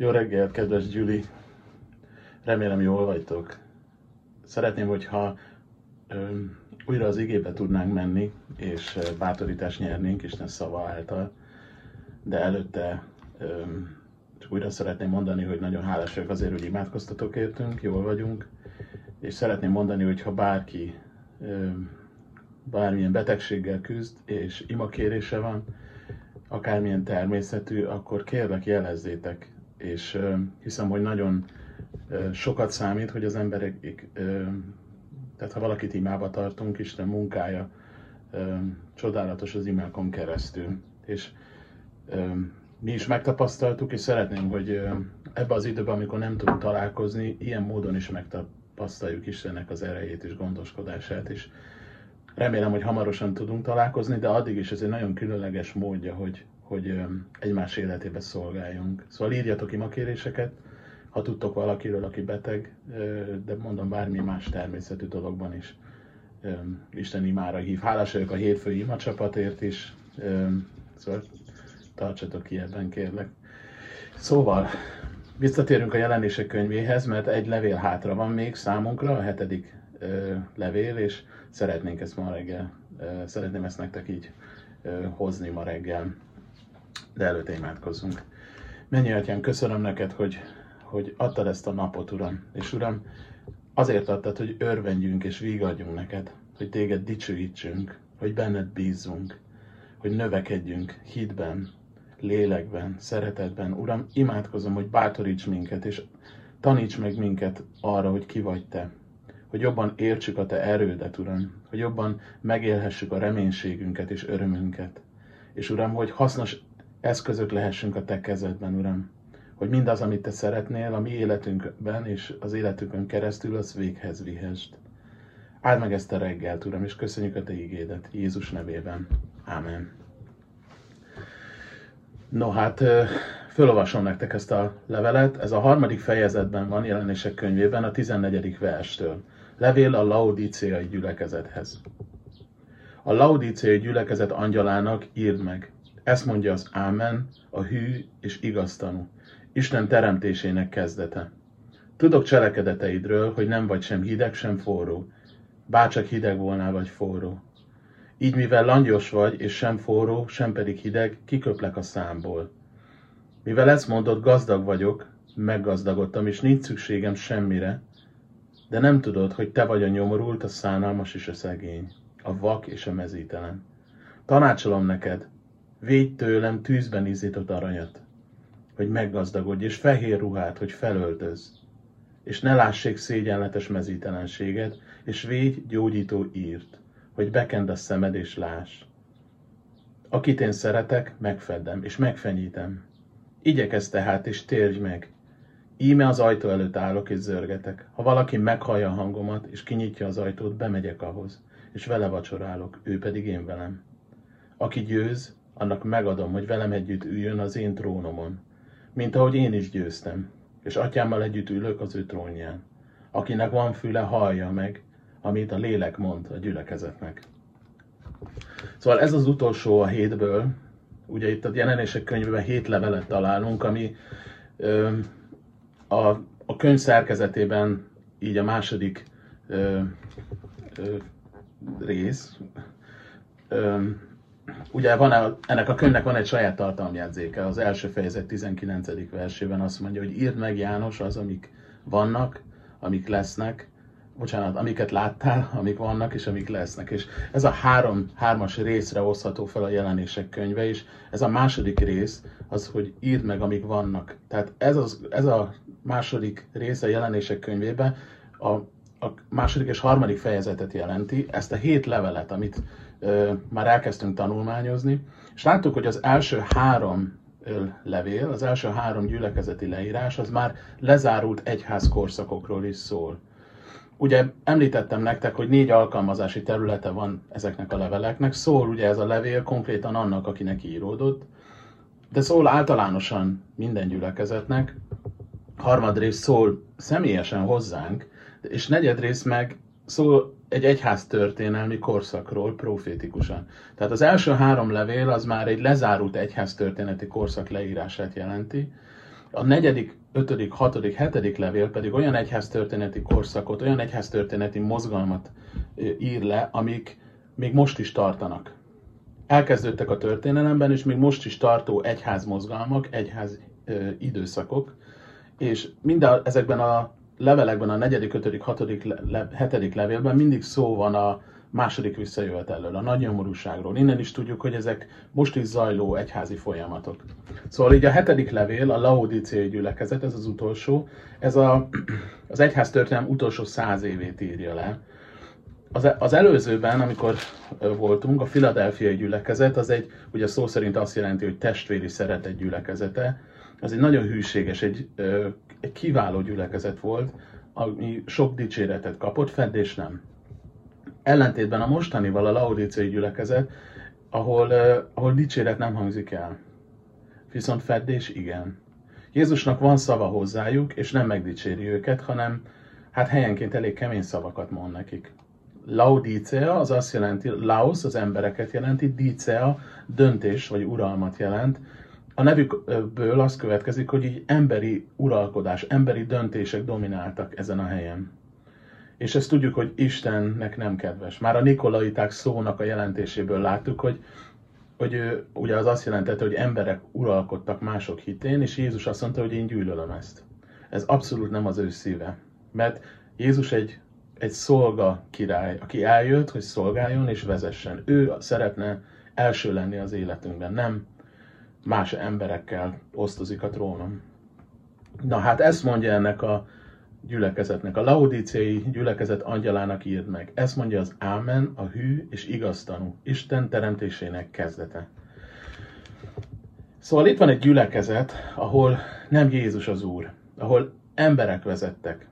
Jó reggelt, kedves Gyüli! Remélem jól vagytok. Szeretném, hogyha ö, újra az igébe tudnánk menni, és bátorítást nyernénk Isten szava által. De előtte ö, csak újra szeretném mondani, hogy nagyon hálás vagyok azért, hogy imádkoztatok értünk, jól vagyunk. És szeretném mondani, hogy ha bárki ö, bármilyen betegséggel küzd, és imakérése van, akármilyen természetű, akkor kérlek jelezzétek, és hiszem, hogy nagyon sokat számít, hogy az emberek, tehát ha valakit imába tartunk, Isten munkája csodálatos az imákon keresztül. És mi is megtapasztaltuk, és szeretném, hogy ebbe az időben, amikor nem tudunk találkozni, ilyen módon is megtapasztaljuk Istennek az erejét és gondoskodását, és remélem, hogy hamarosan tudunk találkozni, de addig is ez egy nagyon különleges módja, hogy, hogy egymás életébe szolgáljunk. Szóval írjatok imakéréseket, ha tudtok valakiről, aki beteg, de mondom bármi más természetű dologban is Isten imára hív. Hálás vagyok a hétfői ima csapatért is, szóval tartsatok ki ebben, kérlek. Szóval, visszatérünk a jelenések könyvéhez, mert egy levél hátra van még számunkra, a hetedik levél, és szeretnénk ezt ma reggel, szeretném ezt nektek így hozni ma reggel, de előtte imádkozzunk. Mennyi atyám, köszönöm neked, hogy, hogy adtad ezt a napot, Uram. És Uram, azért adtad, hogy örvendjünk és vigadjunk neked, hogy téged dicsőítsünk, hogy benned bízzunk, hogy növekedjünk hitben, lélekben, szeretetben. Uram, imádkozom, hogy bátoríts minket, és taníts meg minket arra, hogy ki vagy Te, hogy jobban értsük a Te erődet, Uram, hogy jobban megélhessük a reménységünket és örömünket. És Uram, hogy hasznos eszközök lehessünk a Te kezedben, Uram, hogy mindaz, amit Te szeretnél a mi életünkben és az életünkön keresztül, az véghez vihest. Áld meg ezt a reggelt, Uram, és köszönjük a Te ígédet, Jézus nevében. Ámen. No hát, fölolvasom nektek ezt a levelet. Ez a harmadik fejezetben van, jelenések könyvében, a 14. verstől. Levél a laudíciai gyülekezethez. A laudíciai gyülekezet angyalának írd meg. Ezt mondja az Ámen, a hű és igaztanú. Isten teremtésének kezdete. Tudok cselekedeteidről, hogy nem vagy sem hideg, sem forró. Bárcsak hideg volnál, vagy forró. Így mivel langyos vagy, és sem forró, sem pedig hideg, kiköplek a számból. Mivel ezt mondod, gazdag vagyok, meggazdagodtam, és nincs szükségem semmire, de nem tudod, hogy te vagy a nyomorult, a szánalmas és a szegény, a vak és a mezítelen. Tanácsolom neked, védj tőlem tűzben izzított aranyat, hogy meggazdagodj, és fehér ruhát, hogy felöltöz, és ne lássék szégyenletes mezítelenséget, és védj gyógyító írt, hogy bekend a szemed és láss. Akit én szeretek, megfeddem, és megfenyítem. Igyekez tehát, és térj meg, Íme az ajtó előtt állok és zörgetek. Ha valaki meghallja a hangomat, és kinyitja az ajtót, bemegyek ahhoz, és vele vacsorálok, ő pedig én velem. Aki győz, annak megadom, hogy velem együtt üljön az én trónomon, mint ahogy én is győztem, és atyámmal együtt ülök az ő trónján. Akinek van füle, hallja meg, amit a lélek mond a gyülekezetnek. Szóval ez az utolsó a hétből, ugye itt a jelenések könyvében hét levelet találunk, ami ö, a, a könyv szerkezetében így a második ö, ö, rész. Ö, ugye van ennek a könyvnek van egy saját tartalomjegyzéke. Az első fejezet 19. versében azt mondja, hogy írd meg János az, amik vannak, amik lesznek, bocsánat, amiket láttál, amik vannak és amik lesznek. És ez a három, hármas részre osztható fel a jelenések könyve, és ez a második rész az, hogy írd meg, amik vannak. Tehát ez, az, ez a második része a jelenések könyvében a, a második és harmadik fejezetet jelenti, ezt a hét levelet, amit már elkezdtünk tanulmányozni, és láttuk, hogy az első három levél, az első három gyülekezeti leírás, az már lezárult egyház korszakokról is szól. Ugye említettem nektek, hogy négy alkalmazási területe van ezeknek a leveleknek. Szól ugye ez a levél konkrétan annak, akinek íródott, de szól általánosan minden gyülekezetnek, harmadrészt szól személyesen hozzánk, és negyedrészt meg szól egy egyház történelmi korszakról profétikusan. Tehát az első három levél az már egy lezárult egyház történeti korszak leírását jelenti, A negyedik, ötödik, hatodik, hetedik levél pedig olyan egyháztörténeti korszakot, olyan egyháztörténeti mozgalmat ír le, amik még most is tartanak. Elkezdődtek a történelemben, és még most is tartó egyház mozgalmak, egyház időszakok, és minden ezekben a levelekben, a negyedik, ötödik, hatodik, le, hetedik levélben mindig szó van a második visszajövetelről, a nagy nyomorúságról. Innen is tudjuk, hogy ezek most is zajló egyházi folyamatok. Szóval így a hetedik levél, a Laodicei gyülekezet, ez az utolsó, ez a, az egyház történelem utolsó száz évét írja le. Az, az előzőben, amikor voltunk, a Filadelfiai gyülekezet, az egy, ugye szó szerint azt jelenti, hogy testvéri szeretet gyülekezete, az egy nagyon hűséges, egy, egy kiváló gyülekezet volt, ami sok dicséretet kapott, feddés nem. Ellentétben a mostanival a laudíciai gyülekezet, ahol, ahol dicséret nem hangzik el. Viszont feddés igen. Jézusnak van szava hozzájuk, és nem megdicséri őket, hanem hát helyenként elég kemény szavakat mond nekik. Laudícia az azt jelenti, laus az embereket jelenti, dícea döntés vagy uralmat jelent, a nevükből az következik, hogy így emberi uralkodás, emberi döntések domináltak ezen a helyen. És ezt tudjuk, hogy Istennek nem kedves. Már a Nikolaiták szónak a jelentéséből láttuk, hogy, hogy ugye az azt jelentette, hogy emberek uralkodtak mások hitén, és Jézus azt mondta, hogy én gyűlölöm ezt. Ez abszolút nem az ő szíve. Mert Jézus egy, egy szolga király, aki eljött, hogy szolgáljon és vezessen. Ő szeretne első lenni az életünkben, nem más emberekkel osztozik a trónon. Na hát ezt mondja ennek a gyülekezetnek, a laudíciai gyülekezet angyalának írd meg. Ezt mondja az Ámen, a hű és igaztanú, Isten teremtésének kezdete. Szóval itt van egy gyülekezet, ahol nem Jézus az Úr, ahol emberek vezettek.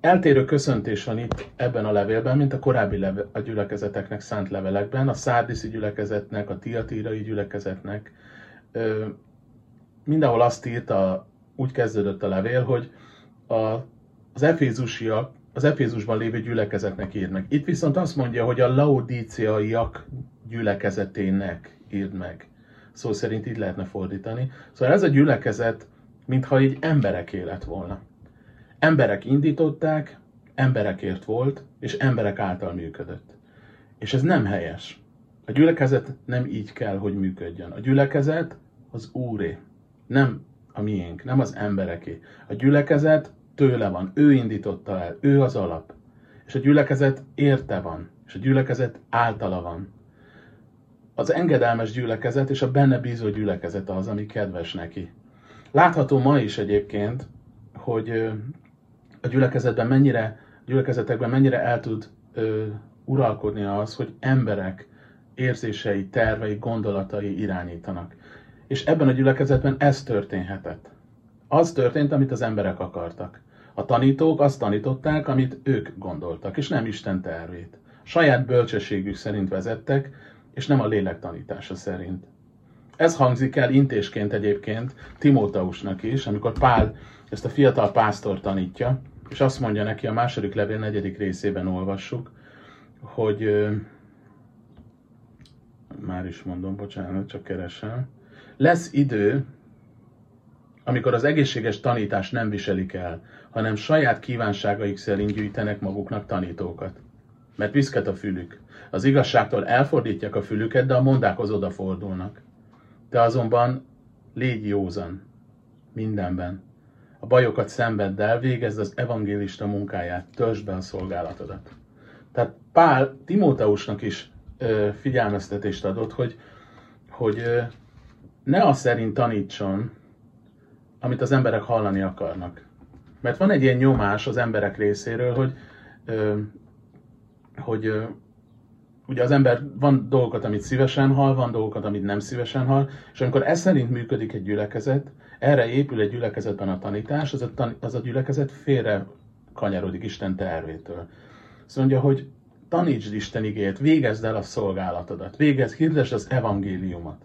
Eltérő köszöntés van itt ebben a levélben, mint a korábbi leve, a gyülekezeteknek szánt levelekben, a szárdiszi gyülekezetnek, a tiatírai gyülekezetnek, mindenhol azt írta, úgy kezdődött a levél, hogy a, az efézusiak, az Efézusban lévő gyülekezetnek meg. Itt viszont azt mondja, hogy a laodíciaiak gyülekezetének írd meg. Szó szerint így lehetne fordítani. Szóval ez a gyülekezet, mintha így emberek élet volna. Emberek indították, emberekért volt, és emberek által működött. És ez nem helyes. A gyülekezet nem így kell, hogy működjön. A gyülekezet az Úré, nem a miénk, nem az embereké. A gyülekezet tőle van, ő indította el, ő az alap. És a gyülekezet érte van, és a gyülekezet általa van. Az engedelmes gyülekezet és a benne bízó gyülekezet az, ami kedves neki. Látható ma is egyébként, hogy a gyülekezetben mennyire, gyülekezetekben mennyire el tud ö, uralkodni az, hogy emberek érzései, tervei, gondolatai irányítanak. És ebben a gyülekezetben ez történhetett. Az történt, amit az emberek akartak. A tanítók azt tanították, amit ők gondoltak, és nem Isten tervét. Saját bölcsességük szerint vezettek, és nem a lélek tanítása szerint. Ez hangzik el intésként egyébként Timóteusnak is, amikor Pál ezt a fiatal pásztor tanítja, és azt mondja neki a második levél negyedik részében olvassuk, hogy már is mondom, bocsánat, csak keresem, lesz idő, amikor az egészséges tanítást nem viselik el, hanem saját kívánságaik szerint gyűjtenek maguknak tanítókat. Mert viszket a fülük. Az igazságtól elfordítják a fülüket, de a mondák odafordulnak. Te azonban légy józan. Mindenben. A bajokat szenvedd el, végezd az evangélista munkáját, töltsd be a szolgálatodat. Tehát Pál Timóteusnak is ö, figyelmeztetést adott, hogy, hogy ö, ne az szerint tanítson, amit az emberek hallani akarnak. Mert van egy ilyen nyomás az emberek részéről, hogy, hogy ugye az ember van dolgokat, amit szívesen hall, van dolgokat, amit nem szívesen hall, és amikor ez szerint működik egy gyülekezet, erre épül egy gyülekezetben a tanítás, az a, tan- az a gyülekezet félre kanyarodik Isten tervétől. Azt mondja, hogy tanítsd Isten igét, végezd el a szolgálatodat, végezd, hirdesd az evangéliumot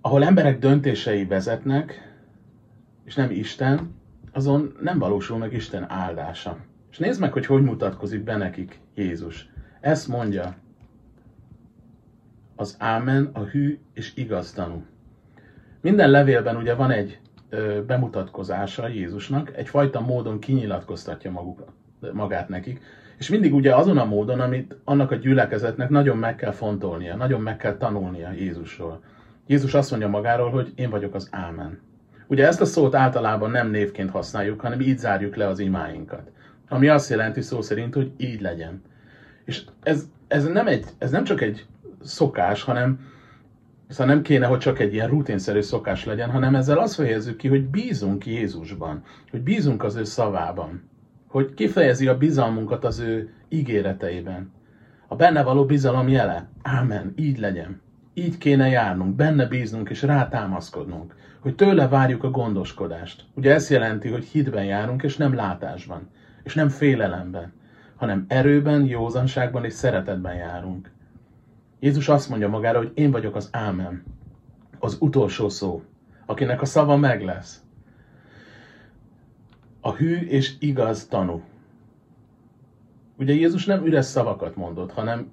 ahol emberek döntései vezetnek, és nem Isten, azon nem valósul meg Isten áldása. És nézd meg, hogy hogy mutatkozik be nekik Jézus. Ezt mondja az Ámen, a hű és igaz tanú. Minden levélben ugye van egy ö, bemutatkozása Jézusnak, egyfajta módon kinyilatkoztatja maguk, magát nekik, és mindig ugye azon a módon, amit annak a gyülekezetnek nagyon meg kell fontolnia, nagyon meg kell tanulnia Jézusról. Jézus azt mondja magáról, hogy én vagyok az Ámen. Ugye ezt a szót általában nem névként használjuk, hanem így zárjuk le az imáinkat. Ami azt jelenti szó szerint, hogy így legyen. És ez, ez, nem, egy, ez nem csak egy szokás, hanem Szóval nem kéne, hogy csak egy ilyen rutinszerű szokás legyen, hanem ezzel azt fejezzük ki, hogy bízunk Jézusban, hogy bízunk az ő szavában, hogy kifejezi a bizalmunkat az ő ígéreteiben. A benne való bizalom jele. Ámen, így legyen. Így kéne járnunk, benne bíznunk és rátámaszkodnunk, hogy tőle várjuk a gondoskodást. Ugye ez jelenti, hogy hitben járunk, és nem látásban, és nem félelemben, hanem erőben, józanságban és szeretetben járunk. Jézus azt mondja magára, hogy én vagyok az ámen, az utolsó szó, akinek a szava meg lesz. A hű és igaz tanú. Ugye Jézus nem üres szavakat mondott, hanem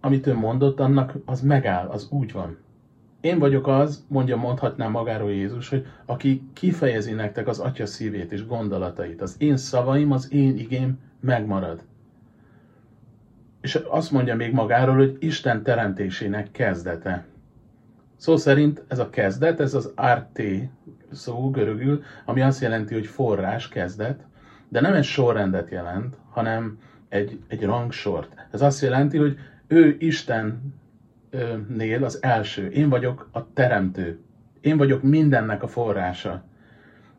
amit ő mondott, annak az megáll, az úgy van. Én vagyok az, mondja, mondhatná magáról Jézus, hogy aki kifejezi nektek az atya szívét és gondolatait. Az én szavaim, az én igém megmarad. És azt mondja még magáról, hogy Isten teremtésének kezdete. Szó szerint ez a kezdet, ez az RT szó görögül, ami azt jelenti, hogy forrás, kezdet, de nem egy sorrendet jelent, hanem egy, egy rangsort. Ez azt jelenti, hogy ő Istennél az első. Én vagyok a teremtő. Én vagyok mindennek a forrása.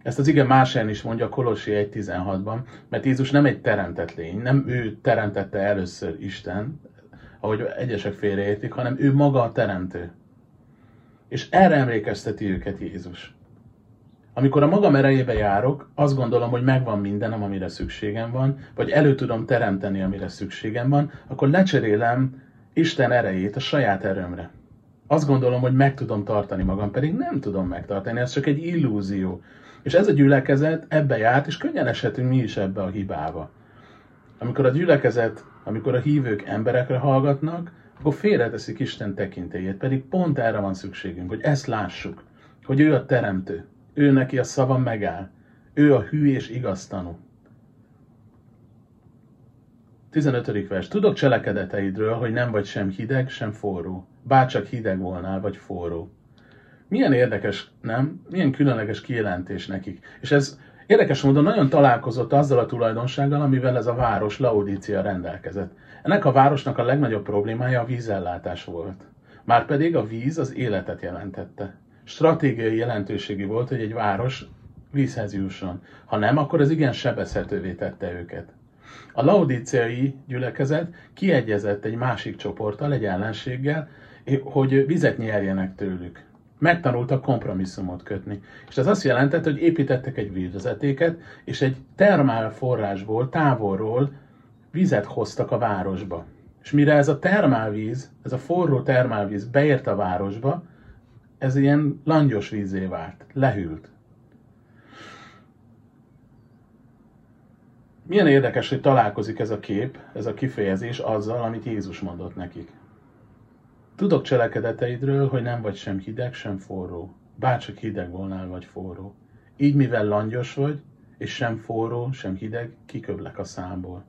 Ezt az ige más is mondja Kolossi 1.16-ban, mert Jézus nem egy teremtett lény, nem ő teremtette először Isten, ahogy egyesek félreértik, hanem ő maga a teremtő. És erre emlékezteti őket Jézus. Amikor a magam erejébe járok, azt gondolom, hogy megvan mindenem, amire szükségem van, vagy elő tudom teremteni, amire szükségem van, akkor lecserélem Isten erejét a saját erőmre. Azt gondolom, hogy meg tudom tartani magam, pedig nem tudom megtartani, ez csak egy illúzió. És ez a gyülekezet ebbe járt, és könnyen eshetünk mi is ebbe a hibába. Amikor a gyülekezet, amikor a hívők emberekre hallgatnak, akkor félreteszik Isten tekintélyét, pedig pont erre van szükségünk, hogy ezt lássuk, hogy ő a teremtő, ő neki a szava megáll, ő a hű és igaz tanú. 15. vers. Tudok cselekedeteidről, hogy nem vagy sem hideg, sem forró. Bárcsak hideg volnál, vagy forró. Milyen érdekes, nem? Milyen különleges kijelentés nekik. És ez érdekes módon nagyon találkozott azzal a tulajdonsággal, amivel ez a város Laodícia rendelkezett. Ennek a városnak a legnagyobb problémája a vízellátás volt. Márpedig a víz az életet jelentette. Stratégiai jelentőségi volt, hogy egy város vízhez jusson. Ha nem, akkor ez igen sebezhetővé tette őket. A laodíciai gyülekezet kiegyezett egy másik csoporttal, egy ellenséggel, hogy vizet nyerjenek tőlük megtanultak kompromisszumot kötni. És ez azt jelentette, hogy építettek egy vízvezetéket, és egy termál forrásból, távolról vizet hoztak a városba. És mire ez a termálvíz, ez a forró termálvíz beért a városba, ez ilyen langyos vízé vált, lehűlt. Milyen érdekes, hogy találkozik ez a kép, ez a kifejezés azzal, amit Jézus mondott nekik. Tudok cselekedeteidről, hogy nem vagy sem hideg, sem forró. Bárcsak hideg volnál, vagy forró. Így, mivel langyos vagy, és sem forró, sem hideg, kiköblek a számból.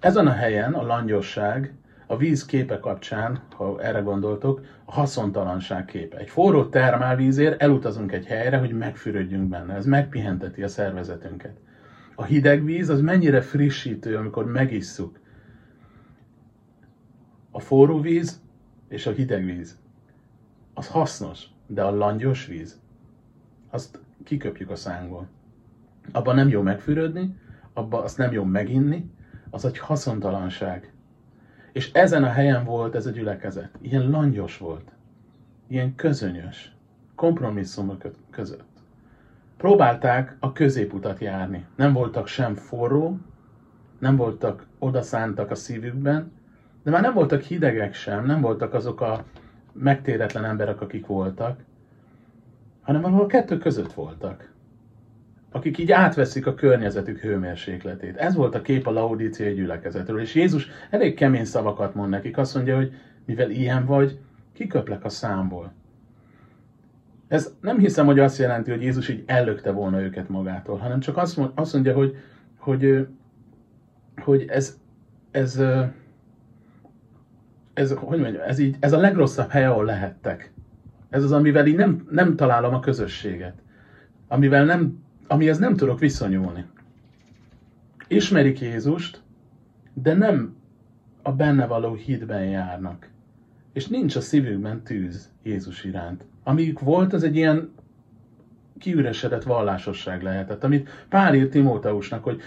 Ezen a helyen a langyosság, a víz képe kapcsán, ha erre gondoltok, a haszontalanság képe. Egy forró termálvízért elutazunk egy helyre, hogy megfürödjünk benne. Ez megpihenteti a szervezetünket. A hideg víz az mennyire frissítő, amikor megisszuk. A forró víz és a hideg víz, az hasznos, de a langyos víz, azt kiköpjük a szánkból. Abban nem jó megfürödni, abban azt nem jó meginni, az egy haszontalanság. És ezen a helyen volt ez a gyülekezet. Ilyen langyos volt. Ilyen közönyös. Kompromisszumok között. Próbálták a középutat járni. Nem voltak sem forró, nem voltak odaszántak a szívükben, de már nem voltak hidegek sem, nem voltak azok a megtéretlen emberek, akik voltak, hanem valahol kettő között voltak. Akik így átveszik a környezetük hőmérsékletét. Ez volt a kép a laudíciai gyülekezetről. És Jézus elég kemény szavakat mond nekik. Azt mondja, hogy mivel ilyen vagy, kiköplek a számból. Ez nem hiszem, hogy azt jelenti, hogy Jézus így ellökte volna őket magától, hanem csak azt mondja, hogy, hogy, hogy ez, ez, ez, hogy mondjam, ez, így, ez a legrosszabb hely, ahol lehettek. Ez az, amivel így nem, nem találom a közösséget. Amivel nem, amihez nem tudok viszonyulni. Ismerik Jézust, de nem a benne való hitben járnak. És nincs a szívükben tűz Jézus iránt. Amíg volt, az egy ilyen kiüresedett vallásosság lehetett, amit Pál írt Timóteusnak, hogy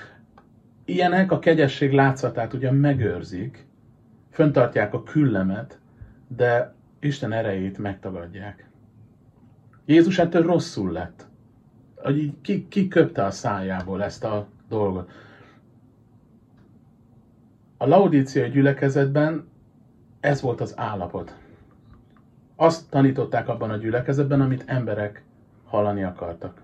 ilyenek a kegyesség látszatát ugyan megőrzik, föntartják a küllemet, de Isten erejét megtagadják. Jézus ettől rosszul lett. Hogy így ki, ki köpte a szájából ezt a dolgot. A laudíciai gyülekezetben ez volt az állapot. Azt tanították abban a gyülekezetben, amit emberek hallani akartak.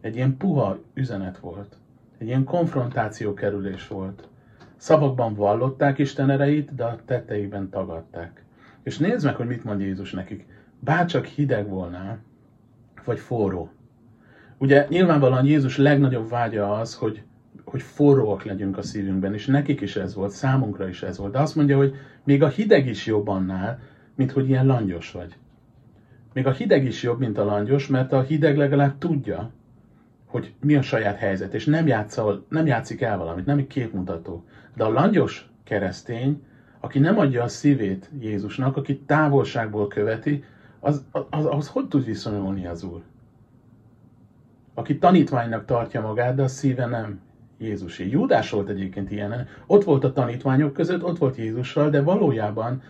Egy ilyen puha üzenet volt. Egy ilyen konfrontáció kerülés volt. Szavakban vallották Isten erejét, de a tetteikben tagadták. És nézd meg, hogy mit mond Jézus nekik. Bárcsak hideg volna, vagy forró. Ugye nyilvánvalóan Jézus legnagyobb vágya az, hogy, hogy forróak legyünk a szívünkben, és nekik is ez volt, számunkra is ez volt. De azt mondja, hogy még a hideg is jobb annál, mint hogy ilyen langyos vagy. Még a hideg is jobb, mint a langyos, mert a hideg legalább tudja, hogy mi a saját helyzet, és nem, játszol, nem játszik el valamit, nem egy képmutató. De a langyos keresztény, aki nem adja a szívét Jézusnak, aki távolságból követi, az, az, az hogy tud viszonyulni az Úr? Aki tanítványnak tartja magát, de a szíve nem Jézusi. Júdás volt egyébként ilyen. Ott volt a tanítványok között, ott volt Jézussal, de valójában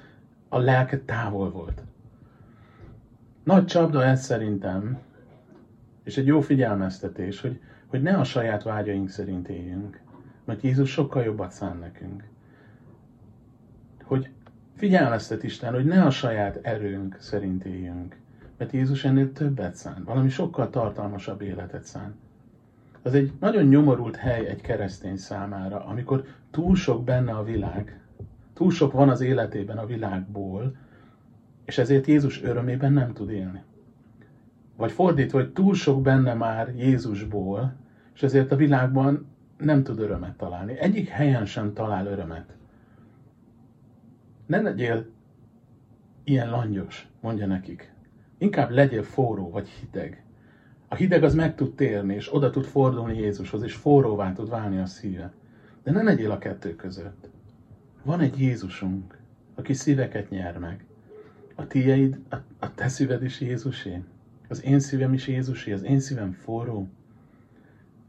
a lelke távol volt. Nagy csapda ez szerintem, és egy jó figyelmeztetés, hogy, hogy ne a saját vágyaink szerint éljünk, mert Jézus sokkal jobbat szán nekünk. Hogy figyelmeztet Isten, hogy ne a saját erőnk szerint éljünk, mert Jézus ennél többet szán, valami sokkal tartalmasabb életet szán. Az egy nagyon nyomorult hely egy keresztény számára, amikor túl sok benne a világ, túl sok van az életében a világból, és ezért Jézus örömében nem tud élni. Vagy fordítva, hogy túl sok benne már Jézusból, és ezért a világban nem tud örömet találni. Egyik helyen sem talál örömet. Ne legyél ilyen langyos, mondja nekik. Inkább legyél forró vagy hideg. A hideg az meg tud térni, és oda tud fordulni Jézushoz, és forróvá tud válni a szíve. De ne legyél a kettő között. Van egy Jézusunk, aki szíveket nyer meg. A tieid, a, a te szíved is Jézusé. Az én szívem is Jézusé, az én szívem forró.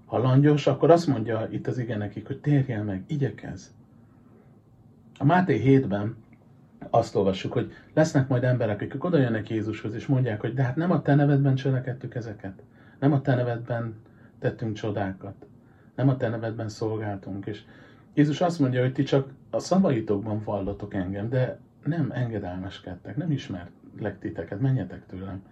Ha langyos, akkor azt mondja itt az igen nekik, hogy térjél meg, igyekez. A Máté 7-ben azt olvassuk, hogy lesznek majd emberek, akik oda jönnek Jézushoz, és mondják, hogy de hát nem a te nevedben cselekedtük ezeket. Nem a te nevedben tettünk csodákat. Nem a te nevedben szolgáltunk. És Jézus azt mondja, hogy ti csak a szavaitokban vallotok engem, de nem engedelmeskedtek, nem ismerlek titeket, menjetek tőlem.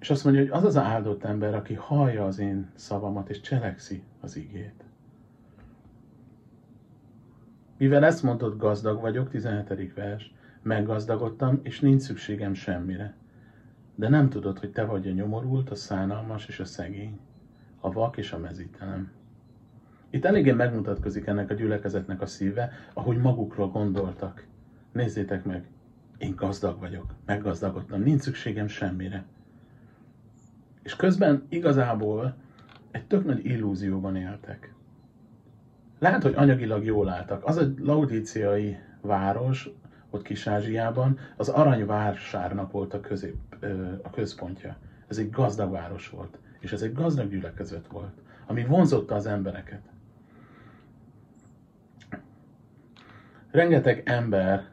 És azt mondja, hogy az az áldott ember, aki hallja az én szavamat, és cselekszi az igét. Mivel ezt mondott, gazdag vagyok, 17. vers, meggazdagodtam, és nincs szükségem semmire. De nem tudod, hogy te vagy a nyomorult, a szánalmas és a szegény, a vak és a mezítelen. Itt eléggé megmutatkozik ennek a gyülekezetnek a szíve, ahogy magukról gondoltak. Nézzétek meg, én gazdag vagyok, meggazdagodtam, nincs szükségem semmire. És közben igazából egy tök nagy illúzióban éltek. Lehet, hogy anyagilag jól álltak. Az a laudíciai város, ott Kis-Ázsiában, az aranyvásárnak volt a, közép, a központja. Ez egy gazdag város volt, és ez egy gazdag gyülekezet volt, ami vonzotta az embereket. Rengeteg ember,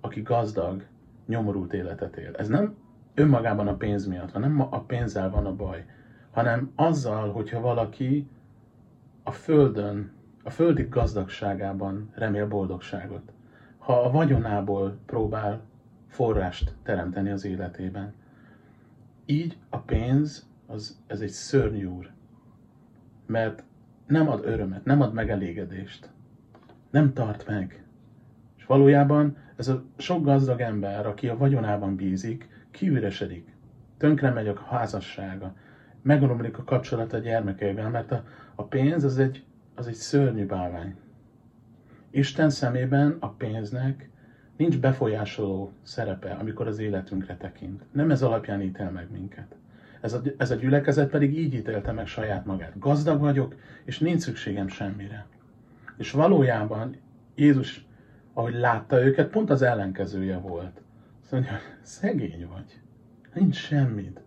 aki gazdag, nyomorult életet él. Ez nem önmagában a pénz miatt van, nem a pénzzel van a baj, hanem azzal, hogyha valaki a földön, a földi gazdagságában remél boldogságot. Ha a vagyonából próbál forrást teremteni az életében. Így a pénz, az, ez egy szörnyű úr. Mert nem ad örömet, nem ad megelégedést. Nem tart meg. És valójában ez a sok gazdag ember, aki a vagyonában bízik, kiüresedik, tönkre megy a házassága, megromlik a kapcsolat a gyermekeivel, mert a, a pénz az egy, az egy szörnyű bálvány. Isten szemében a pénznek nincs befolyásoló szerepe, amikor az életünkre tekint. Nem ez alapján ítél meg minket. Ez a, ez a gyülekezet pedig így ítélte meg saját magát. Gazdag vagyok, és nincs szükségem semmire. És valójában Jézus, ahogy látta őket, pont az ellenkezője volt. Azt mondja, szegény vagy. Nincs semmit.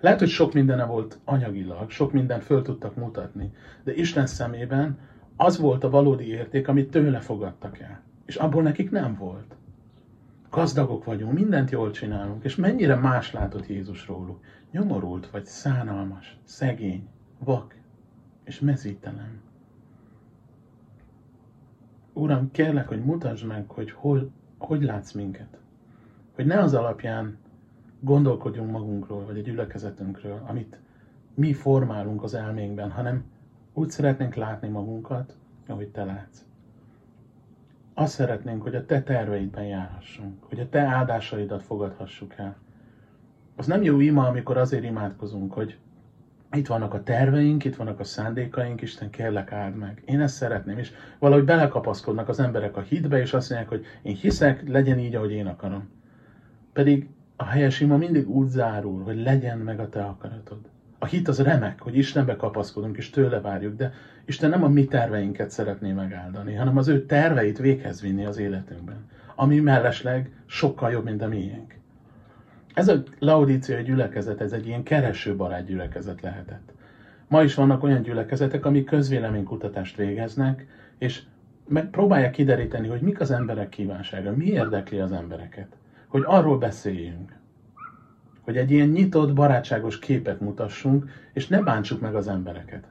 Lehet, hogy sok mindene volt anyagilag, sok mindent föl tudtak mutatni, de Isten szemében az volt a valódi érték, amit tőle fogadtak el. És abból nekik nem volt. Gazdagok vagyunk, mindent jól csinálunk, és mennyire más látott Jézus róluk. Nyomorult vagy szánalmas, szegény, vak és mezítelen. Uram, kérlek, hogy mutasd meg, hogy hol, hogy látsz minket. Hogy ne az alapján gondolkodjunk magunkról, vagy a gyülekezetünkről, amit mi formálunk az elménkben, hanem úgy szeretnénk látni magunkat, ahogy te látsz. Azt szeretnénk, hogy a te terveidben járhassunk, hogy a te áldásaidat fogadhassuk el. Az nem jó ima, amikor azért imádkozunk, hogy itt vannak a terveink, itt vannak a szándékaink, Isten kérlek áld meg. Én ezt szeretném, és valahogy belekapaszkodnak az emberek a hitbe, és azt mondják, hogy én hiszek, legyen így, ahogy én akarom. Pedig a helyes ima mindig úgy zárul, hogy legyen meg a te akaratod. A hit az remek, hogy Istenbe kapaszkodunk, és tőle várjuk, de Isten nem a mi terveinket szeretné megáldani, hanem az ő terveit véghez vinni az életünkben, ami mellesleg sokkal jobb, mint a miénk. Ez a laudíciai gyülekezet, ez egy ilyen keresőbarát gyülekezet lehetett. Ma is vannak olyan gyülekezetek, amik közvéleménykutatást végeznek, és meg próbálják kideríteni, hogy mik az emberek kívánsága, mi érdekli az embereket. Hogy arról beszéljünk. Hogy egy ilyen nyitott, barátságos képet mutassunk, és ne bántsuk meg az embereket.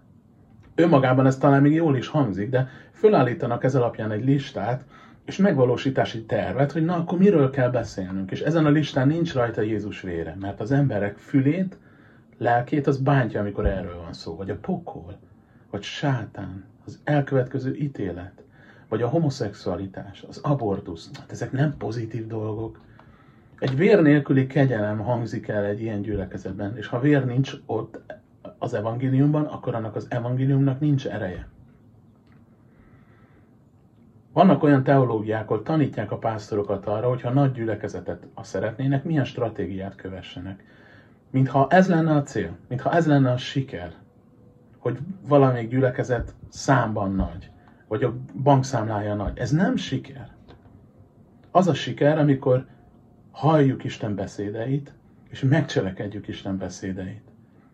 Önmagában ez talán még jól is hangzik, de fölállítanak ez alapján egy listát, és megvalósítási tervet, hogy na akkor miről kell beszélnünk. És ezen a listán nincs rajta Jézus vére, mert az emberek fülét, lelkét az bántja, amikor erről van szó. Vagy a pokol, vagy sátán, az elkövetkező ítélet, vagy a homoszexualitás, az abortusz. Hát ezek nem pozitív dolgok. Egy vér nélküli kegyelem hangzik el egy ilyen gyülekezetben, és ha vér nincs ott az evangéliumban, akkor annak az evangéliumnak nincs ereje. Vannak olyan teológiák, ahol tanítják a pásztorokat arra, hogy ha nagy gyülekezetet a szeretnének, milyen stratégiát kövessenek. Mintha ez lenne a cél, mintha ez lenne a siker, hogy valamelyik gyülekezet számban nagy, vagy a bankszámlája nagy. Ez nem siker. Az a siker, amikor halljuk Isten beszédeit, és megcselekedjük Isten beszédeit.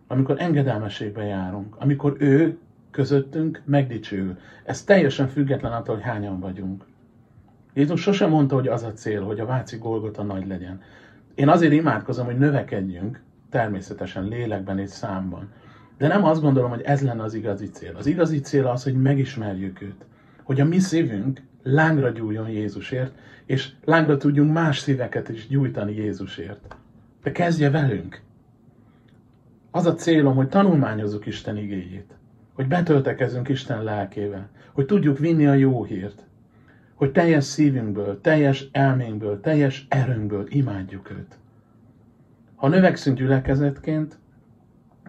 Amikor engedelmességbe járunk, amikor ő közöttünk megdicsőül. Ez teljesen független attól, hogy hányan vagyunk. Jézus sosem mondta, hogy az a cél, hogy a Váci Golgota nagy legyen. Én azért imádkozom, hogy növekedjünk, természetesen lélekben és számban. De nem azt gondolom, hogy ez lenne az igazi cél. Az igazi cél az, hogy megismerjük őt. Hogy a mi szívünk lángra gyújjon Jézusért, és lángra tudjunk más szíveket is gyújtani Jézusért. De kezdje velünk. Az a célom, hogy tanulmányozzuk Isten igéjét hogy betöltekezünk Isten lelkével, hogy tudjuk vinni a jó hírt, hogy teljes szívünkből, teljes elménkből, teljes erőnkből imádjuk őt. Ha növekszünk gyülekezetként,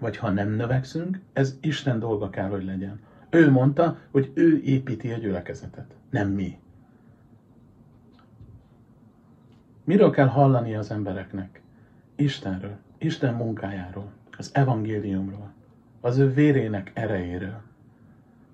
vagy ha nem növekszünk, ez Isten dolga kell, hogy legyen. Ő mondta, hogy ő építi a gyülekezetet, nem mi. Miről kell hallani az embereknek? Istenről, Isten munkájáról, az evangéliumról az ő vérének erejéről.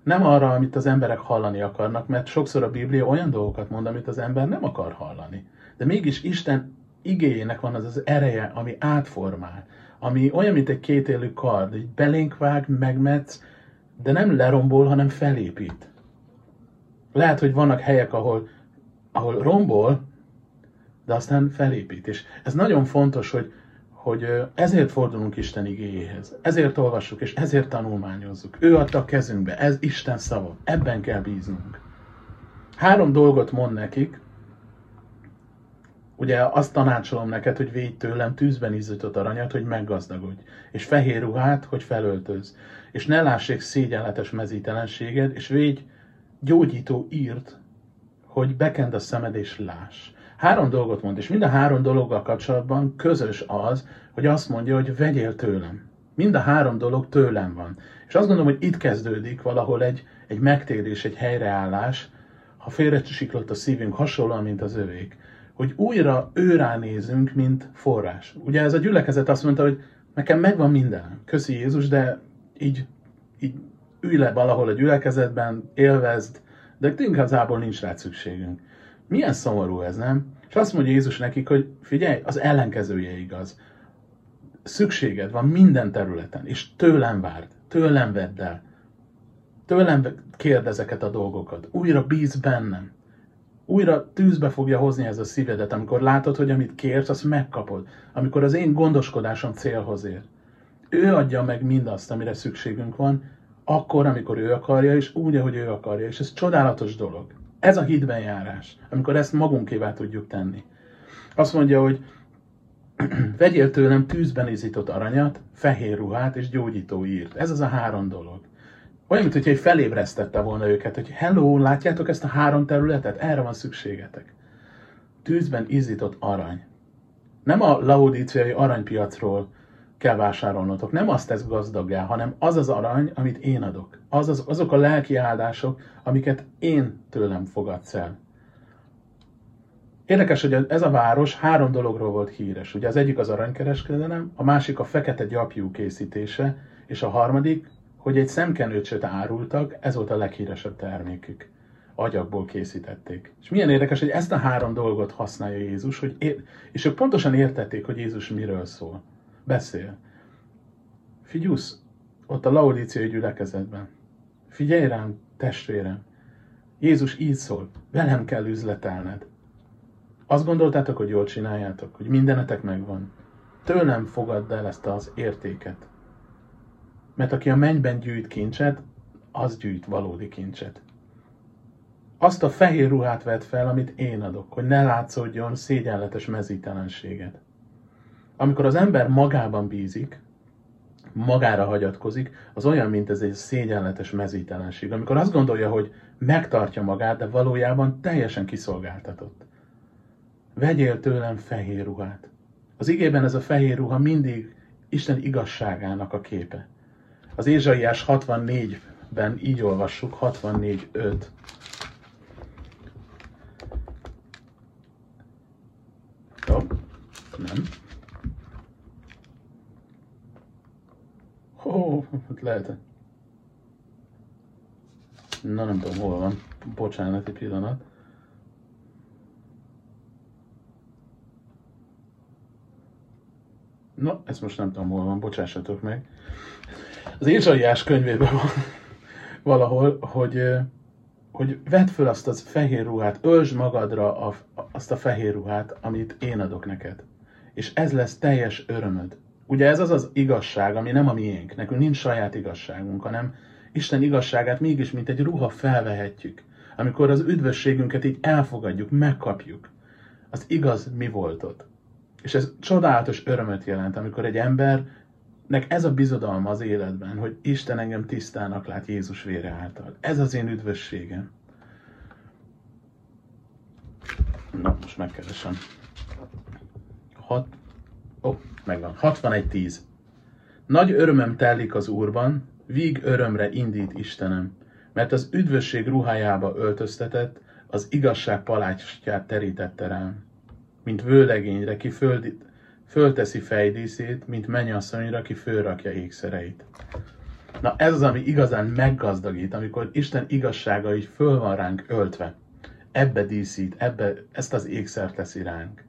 Nem arra, amit az emberek hallani akarnak, mert sokszor a Biblia olyan dolgokat mond, amit az ember nem akar hallani. De mégis Isten igéjének van az az ereje, ami átformál, ami olyan, mint egy kétélű kard, egy belénk vág, megmetsz, de nem lerombol, hanem felépít. Lehet, hogy vannak helyek, ahol, ahol rombol, de aztán felépít. És ez nagyon fontos, hogy hogy ezért fordulunk Isten igéjéhez, ezért olvassuk és ezért tanulmányozzuk. Ő adta a kezünkbe, ez Isten szava, ebben kell bíznunk. Három dolgot mond nekik, ugye azt tanácsolom neked, hogy védj tőlem tűzben izzított aranyat, hogy meggazdagodj, és fehér ruhát, hogy felöltöz, és ne lássék szégyenletes mezítelenséged, és védj gyógyító írt, hogy bekend a szemed és láss. Három dolgot mond, és mind a három dologgal kapcsolatban közös az, hogy azt mondja, hogy vegyél tőlem. Mind a három dolog tőlem van. És azt gondolom, hogy itt kezdődik valahol egy, egy megtérés, egy helyreállás, ha félresiklott a szívünk hasonlóan, mint az övék, hogy újra őrá nézünk, mint forrás. Ugye ez a gyülekezet azt mondta, hogy nekem megvan minden, köszi Jézus, de így, így ülj le valahol a gyülekezetben, élvezd, de igazából nincs rá szükségünk. Milyen szomorú ez, nem? És azt mondja Jézus nekik, hogy figyelj, az ellenkezője igaz. Szükséged van minden területen, és tőlem várd, tőlem vedd el. Tőlem kérd ezeket a dolgokat. Újra bíz bennem. Újra tűzbe fogja hozni ez a szívedet, amikor látod, hogy amit kérsz, azt megkapod. Amikor az én gondoskodásom célhoz ér. Ő adja meg mindazt, amire szükségünk van, akkor, amikor ő akarja, és úgy, ahogy ő akarja. És ez csodálatos dolog. Ez a hitben járás, amikor ezt magunkévá tudjuk tenni. Azt mondja, hogy vegyél tőlem tűzben izított aranyat, fehér ruhát és gyógyító írt. Ez az a három dolog. Olyan, mintha egy felébresztette volna őket, hogy hello, látjátok ezt a három területet? Erre van szükségetek. Tűzben izított arany. Nem a laudíciai aranypiacról kell vásárolnotok. Nem azt tesz gazdaggá, hanem az az arany, amit én adok. Az az, azok a lelki áldások, amiket én tőlem fogadsz el. Érdekes, hogy ez a város három dologról volt híres. Ugye az egyik az aranykereskedelem, a másik a fekete gyapjú készítése, és a harmadik, hogy egy szemkenőcsöt árultak, ez volt a leghíresebb termékük. Agyagból készítették. És milyen érdekes, hogy ezt a három dolgot használja Jézus, hogy ér- és ők pontosan értették, hogy Jézus miről szól beszél. Figyusz, ott a laudíciai gyülekezetben. Figyelj rám, testvérem. Jézus így szól, velem kell üzletelned. Azt gondoltátok, hogy jól csináljátok, hogy mindenetek megvan. Tőlem fogadd el ezt az értéket. Mert aki a mennyben gyűjt kincset, az gyűjt valódi kincset. Azt a fehér ruhát vett fel, amit én adok, hogy ne látszódjon szégyenletes mezítelenséget. Amikor az ember magában bízik, magára hagyatkozik, az olyan, mint ez egy szégyenletes mezítelenség. Amikor azt gondolja, hogy megtartja magát, de valójában teljesen kiszolgáltatott. Vegyél tőlem fehér ruhát. Az igében ez a fehér ruha mindig Isten igazságának a képe. Az Ézsaiás 64-ben így olvassuk, 64.5. Jó, nem. Ó, oh, lehet. Na nem tudom, hol van. Bocsánat, egy pillanat. Na, ezt most nem tudom, hol van, bocsássatok meg. Az Ézsaiás könyvében van valahol, hogy, hogy vedd föl azt a fehér ruhát, öltsd magadra azt a fehér ruhát, amit én adok neked. És ez lesz teljes örömöd. Ugye ez az az igazság, ami nem a miénk. Nekünk nincs saját igazságunk, hanem Isten igazságát mégis, mint egy ruha felvehetjük. Amikor az üdvösségünket így elfogadjuk, megkapjuk. Az igaz mi volt ott. És ez csodálatos örömöt jelent, amikor egy embernek ez a bizodalma az életben, hogy Isten engem tisztának lát Jézus vére által. Ez az én üdvösségem. Na, most megkeresem. Hat, Ó, oh, megvan. 61.10. Nagy örömem telik az Úrban, víg örömre indít Istenem, mert az üdvösség ruhájába öltöztetett, az igazság palácstját terítette rám. Mint vőlegényre, ki földi, fölteszi fejdíszét, mint mennyasszonyra, ki fölrakja ékszereit. Na ez az, ami igazán meggazdagít, amikor Isten igazsága így föl van ránk öltve. Ebbe díszít, ebbe ezt az ékszert teszi ránk.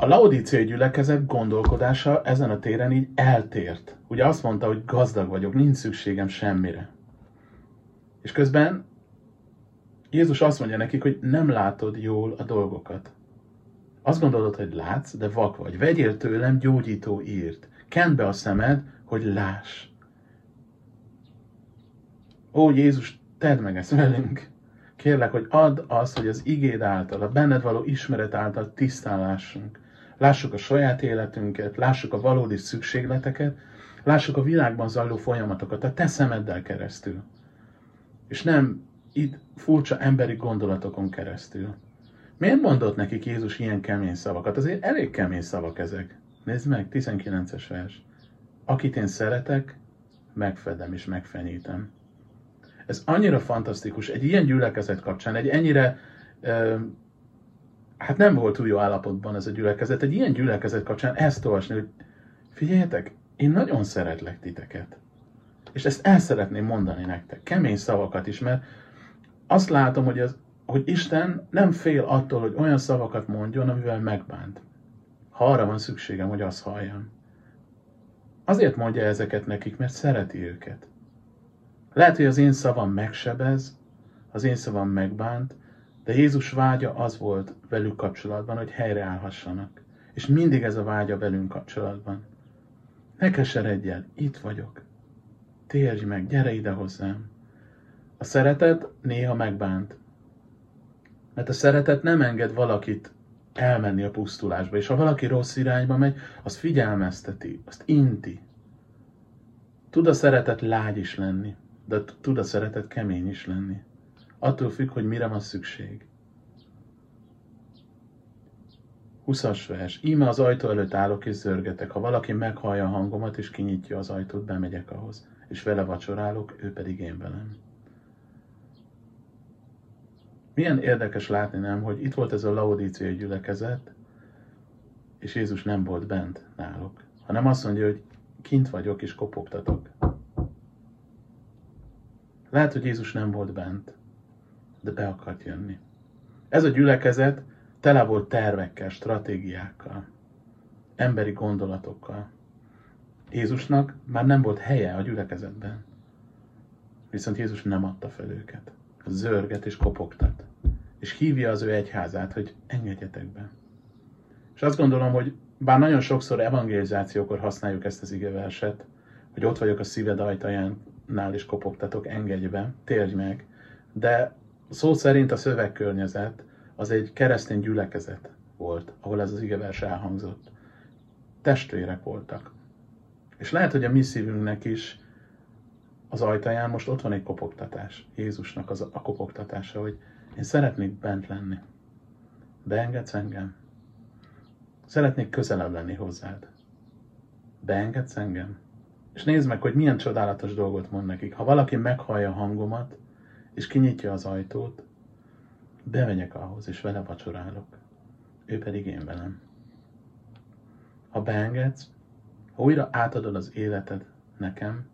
A laudíciai gyülekezet gondolkodása ezen a téren így eltért. Ugye azt mondta, hogy gazdag vagyok, nincs szükségem semmire. És közben Jézus azt mondja nekik, hogy nem látod jól a dolgokat. Azt gondolod, hogy látsz, de vak vagy. Vegyél tőlem gyógyító írt. Kend be a szemed, hogy láss. Ó, Jézus, tedd meg ezt velünk. Kérlek, hogy add azt, hogy az igéd által, a benned való ismeret által tisztán lássunk lássuk a saját életünket, lássuk a valódi szükségleteket, lássuk a világban zajló folyamatokat a te szemeddel keresztül. És nem itt furcsa emberi gondolatokon keresztül. Miért mondott nekik Jézus ilyen kemény szavakat? Azért elég kemény szavak ezek. Nézd meg, 19-es vers. Akit én szeretek, megfedem és megfenyítem. Ez annyira fantasztikus, egy ilyen gyülekezet kapcsán, egy ennyire, hát nem volt túl jó állapotban ez a gyülekezet, egy ilyen gyülekezet kapcsán ezt olvasni, hogy figyeljetek, én nagyon szeretlek titeket. És ezt el szeretném mondani nektek, kemény szavakat is, mert azt látom, hogy, az, hogy Isten nem fél attól, hogy olyan szavakat mondjon, amivel megbánt. Ha arra van szükségem, hogy azt halljam. Azért mondja ezeket nekik, mert szereti őket. Lehet, hogy az én szavam megsebez, az én szavam megbánt, de Jézus vágya az volt velük kapcsolatban, hogy helyreállhassanak. És mindig ez a vágya velünk kapcsolatban. Ne keseredj el, itt vagyok. Térj meg, gyere ide hozzám. A szeretet néha megbánt. Mert a szeretet nem enged valakit elmenni a pusztulásba, és ha valaki rossz irányba megy, az figyelmezteti, azt inti. Tud a szeretet lágy is lenni, de tud a szeretet kemény is lenni. Attól függ, hogy mire van szükség. 20-as vers. Íme az ajtó előtt állok és zörgetek. Ha valaki meghallja a hangomat és kinyitja az ajtót, bemegyek ahhoz. És vele vacsorálok, ő pedig én velem. Milyen érdekes látni nem, hogy itt volt ez a laudíciai gyülekezet, és Jézus nem volt bent náluk, hanem azt mondja, hogy kint vagyok és kopogtatok. Lehet, hogy Jézus nem volt bent, de be akart jönni. Ez a gyülekezet tele volt tervekkel, stratégiákkal, emberi gondolatokkal. Jézusnak már nem volt helye a gyülekezetben. Viszont Jézus nem adta fel őket. Zörget és kopogtat. És hívja az ő egyházát, hogy engedjetek be. És azt gondolom, hogy bár nagyon sokszor evangelizációkor használjuk ezt az igeverset, hogy ott vagyok a szíved ajtajánál és kopogtatok, engedj be, térj meg, de szó szerint a szövegkörnyezet az egy keresztény gyülekezet volt, ahol ez az igevers elhangzott. Testvérek voltak. És lehet, hogy a mi szívünknek is az ajtaján most ott van egy kopogtatás. Jézusnak az a kopogtatása, hogy én szeretnék bent lenni. Beengedsz engem? Szeretnék közelebb lenni hozzád. Beengedsz engem? És nézd meg, hogy milyen csodálatos dolgot mond nekik. Ha valaki meghallja a hangomat, és kinyitja az ajtót, bemegyek ahhoz, és vele vacsorálok. Ő pedig én velem. Ha beengedsz, ha újra átadod az életed nekem,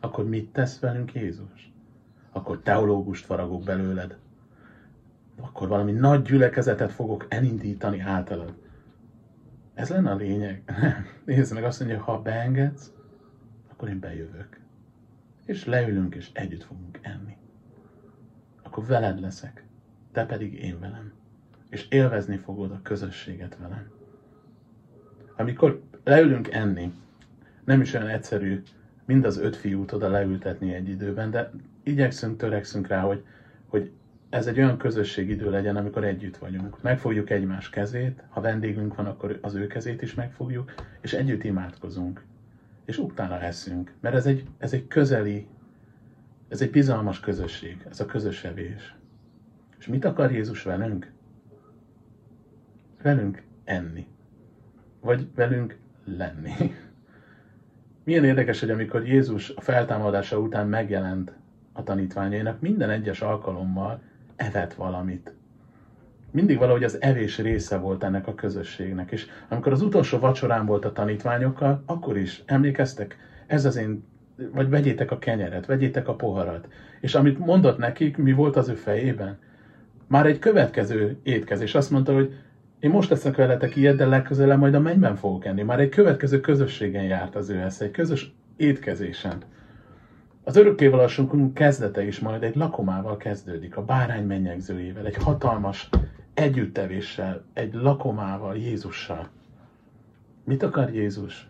akkor mit tesz velünk Jézus? Akkor teológust faragok belőled. Akkor valami nagy gyülekezetet fogok elindítani általad. Ez lenne a lényeg. Nézd meg, azt mondja, ha beengedsz, akkor én bejövök. És leülünk, és együtt fogunk enni. Akkor veled leszek, te pedig én velem. És élvezni fogod a közösséget velem. Amikor leülünk enni, nem is olyan egyszerű mind az öt fiút oda leültetni egy időben, de igyekszünk, törekszünk rá, hogy, hogy ez egy olyan közösségidő legyen, amikor együtt vagyunk. Megfogjuk egymás kezét, ha vendégünk van, akkor az ő kezét is megfogjuk, és együtt imádkozunk. És utána eszünk, mert ez egy, ez egy közeli, ez egy bizalmas közösség, ez a közös evés. És mit akar Jézus velünk? Velünk enni. Vagy velünk lenni. Milyen érdekes, hogy amikor Jézus a feltámadása után megjelent a tanítványainak, minden egyes alkalommal evett valamit. Mindig valahogy az evés része volt ennek a közösségnek. És amikor az utolsó vacsorán volt a tanítványokkal, akkor is emlékeztek, ez az én, vagy vegyétek a kenyeret, vegyétek a poharat. És amit mondott nekik, mi volt az ő fejében? Már egy következő étkezés. Azt mondta, hogy én most teszek veletek ilyet, de legközelebb majd a mennyben fogok enni. Már egy következő közösségen járt az ő esze, egy közös étkezésen. Az örökkévalósunk kezdete is majd egy lakomával kezdődik, a bárány mennyegzőjével, egy hatalmas együttevéssel, egy lakomával, Jézussal. Mit akar Jézus?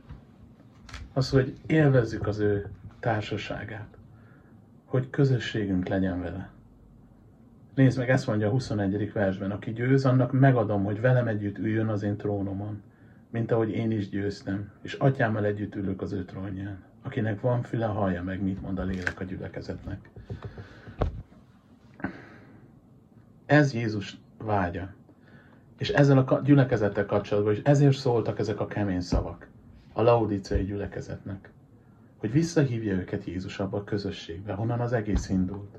Az, hogy élvezzük az ő társaságát, hogy közösségünk legyen vele. Nézd meg, ezt mondja a 21. versben, aki győz, annak megadom, hogy velem együtt üljön az én trónomon, mint ahogy én is győztem, és atyámmal együtt ülök az ő trónján. Akinek van füle, hallja meg, mit mond a lélek a gyülekezetnek. Ez Jézus vágya. És ezzel a gyülekezettel kapcsolatban is ezért szóltak ezek a kemény szavak a laudicei gyülekezetnek. Hogy visszahívja őket Jézus abba a közösségbe, honnan az egész indult.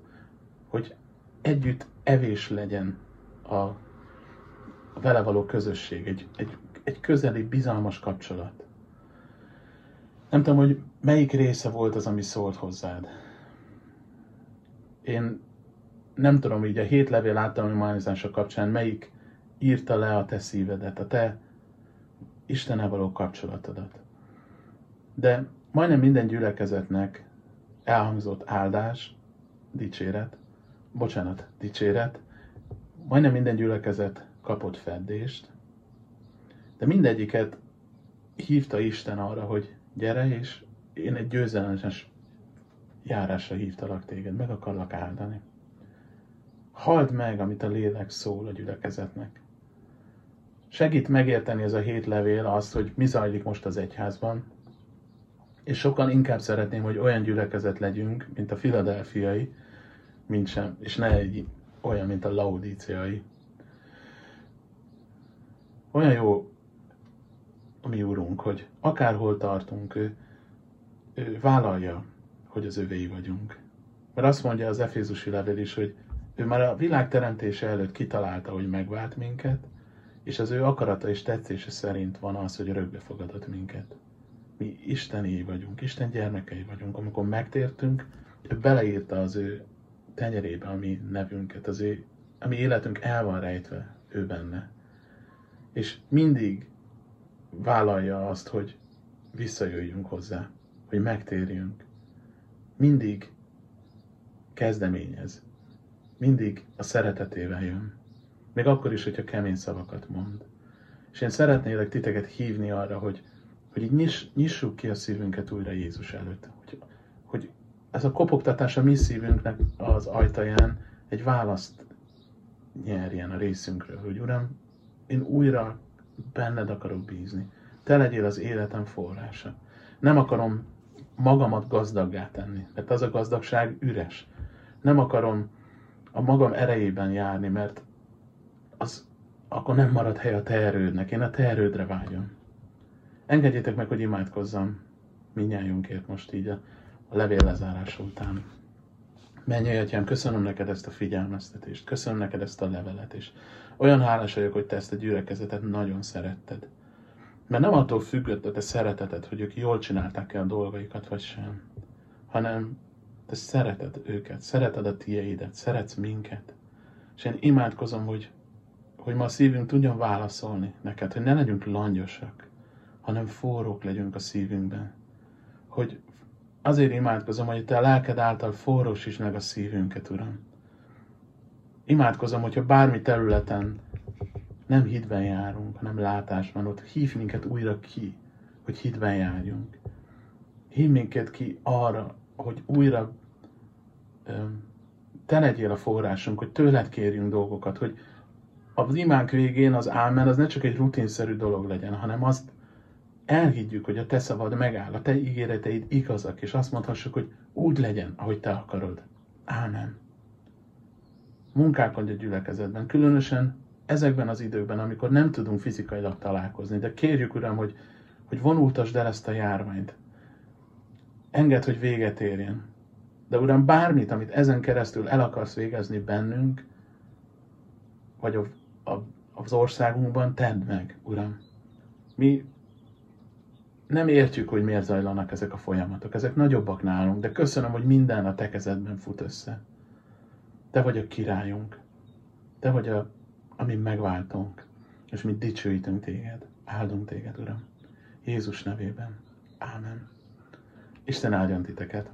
Hogy együtt evés legyen a, a vele való közösség, egy, egy, egy közeli, bizalmas kapcsolat. Nem tudom, hogy melyik része volt az, ami szólt hozzád. Én nem tudom, így a hét levél általánomázása kapcsán melyik írta le a te szívedet, a te Istennel való kapcsolatodat. De majdnem minden gyülekezetnek elhangzott áldás, dicséret, bocsánat, dicséret, majdnem minden gyülekezet kapott feddést, de mindegyiket hívta Isten arra, hogy gyere, és én egy győzelemes járásra hívtalak téged, meg akarlak áldani. Halld meg, amit a lélek szól a gyülekezetnek. Segít megérteni ez a hét levél azt, hogy mi zajlik most az egyházban, és sokkal inkább szeretném, hogy olyan gyülekezet legyünk, mint a filadelfiai, mint sem, és ne egy olyan, mint a laudíciai. Olyan jó a mi úrunk, hogy akárhol tartunk, ő, ő vállalja, hogy az övéi vagyunk. Mert azt mondja az Efézusi levél is, hogy ő már a világ teremtése előtt kitalálta, hogy megvált minket, és az ő akarata és tetszése szerint van az, hogy örökbe fogadott minket. Mi Isteni vagyunk, Isten gyermekei vagyunk. Amikor megtértünk, ő beleírta az ő tenyerébe a mi nevünket, az ő, a mi életünk el van rejtve ő benne. És mindig vállalja azt, hogy visszajöjjünk hozzá, hogy megtérjünk. Mindig kezdeményez. Mindig a szeretetével jön. Még akkor is, hogyha kemény szavakat mond. És én szeretnélek titeket hívni arra, hogy, hogy így nyiss, nyissuk ki a szívünket újra Jézus előtt. Hogy, hogy ez a kopogtatás a mi szívünknek az ajtaján egy választ nyerjen a részünkről, hogy Uram, én újra benned akarok bízni. Te legyél az életem forrása. Nem akarom magamat gazdaggá tenni, mert az a gazdagság üres. Nem akarom a magam erejében járni, mert az akkor nem marad hely a te erődnek. Én a te erődre vágyom. Engedjétek meg, hogy imádkozzam minnyájunkért most így a, a levél lezárása után. Menj, Atyám, köszönöm neked ezt a figyelmeztetést, köszönöm neked ezt a levelet, és olyan hálás vagyok, hogy te ezt a gyülekezetet nagyon szeretted. Mert nem attól függött a te szereteted, hogy ők jól csinálták-e a dolgaikat, vagy sem, hanem te szereted őket, szereted a tieidet, szeretsz minket. És én imádkozom, hogy, hogy ma a szívünk tudjon válaszolni neked, hogy ne legyünk langyosak, hanem forrók legyünk a szívünkben. Hogy azért imádkozom, hogy te a lelked által forrósítsd meg a szívünket, Uram. Imádkozom, hogyha bármi területen nem hitben járunk, hanem látásban, ott hív minket újra ki, hogy hitben járjunk. Hív minket ki arra, hogy újra te legyél a forrásunk, hogy tőled kérjünk dolgokat, hogy az imánk végén az ámen az ne csak egy rutinszerű dolog legyen, hanem azt elhiggyük, hogy a te szavad megáll, a te ígéreteid igazak, és azt mondhassuk, hogy úgy legyen, ahogy te akarod. Ámen. Munkálkodj a gyülekezetben, különösen ezekben az időkben, amikor nem tudunk fizikailag találkozni, de kérjük, Uram, hogy, hogy vonultasd el ezt a járványt. Engedd, hogy véget érjen. De Uram, bármit, amit ezen keresztül el akarsz végezni bennünk, vagy a, a, az országunkban, tedd meg, Uram. Mi nem értjük, hogy miért zajlanak ezek a folyamatok. Ezek nagyobbak nálunk, de köszönöm, hogy minden a te kezedben fut össze. Te vagy a királyunk. Te vagy a, ami megváltunk. És mi dicsőítünk téged. Áldunk téged, Uram. Jézus nevében. Ámen. Isten áldjon titeket.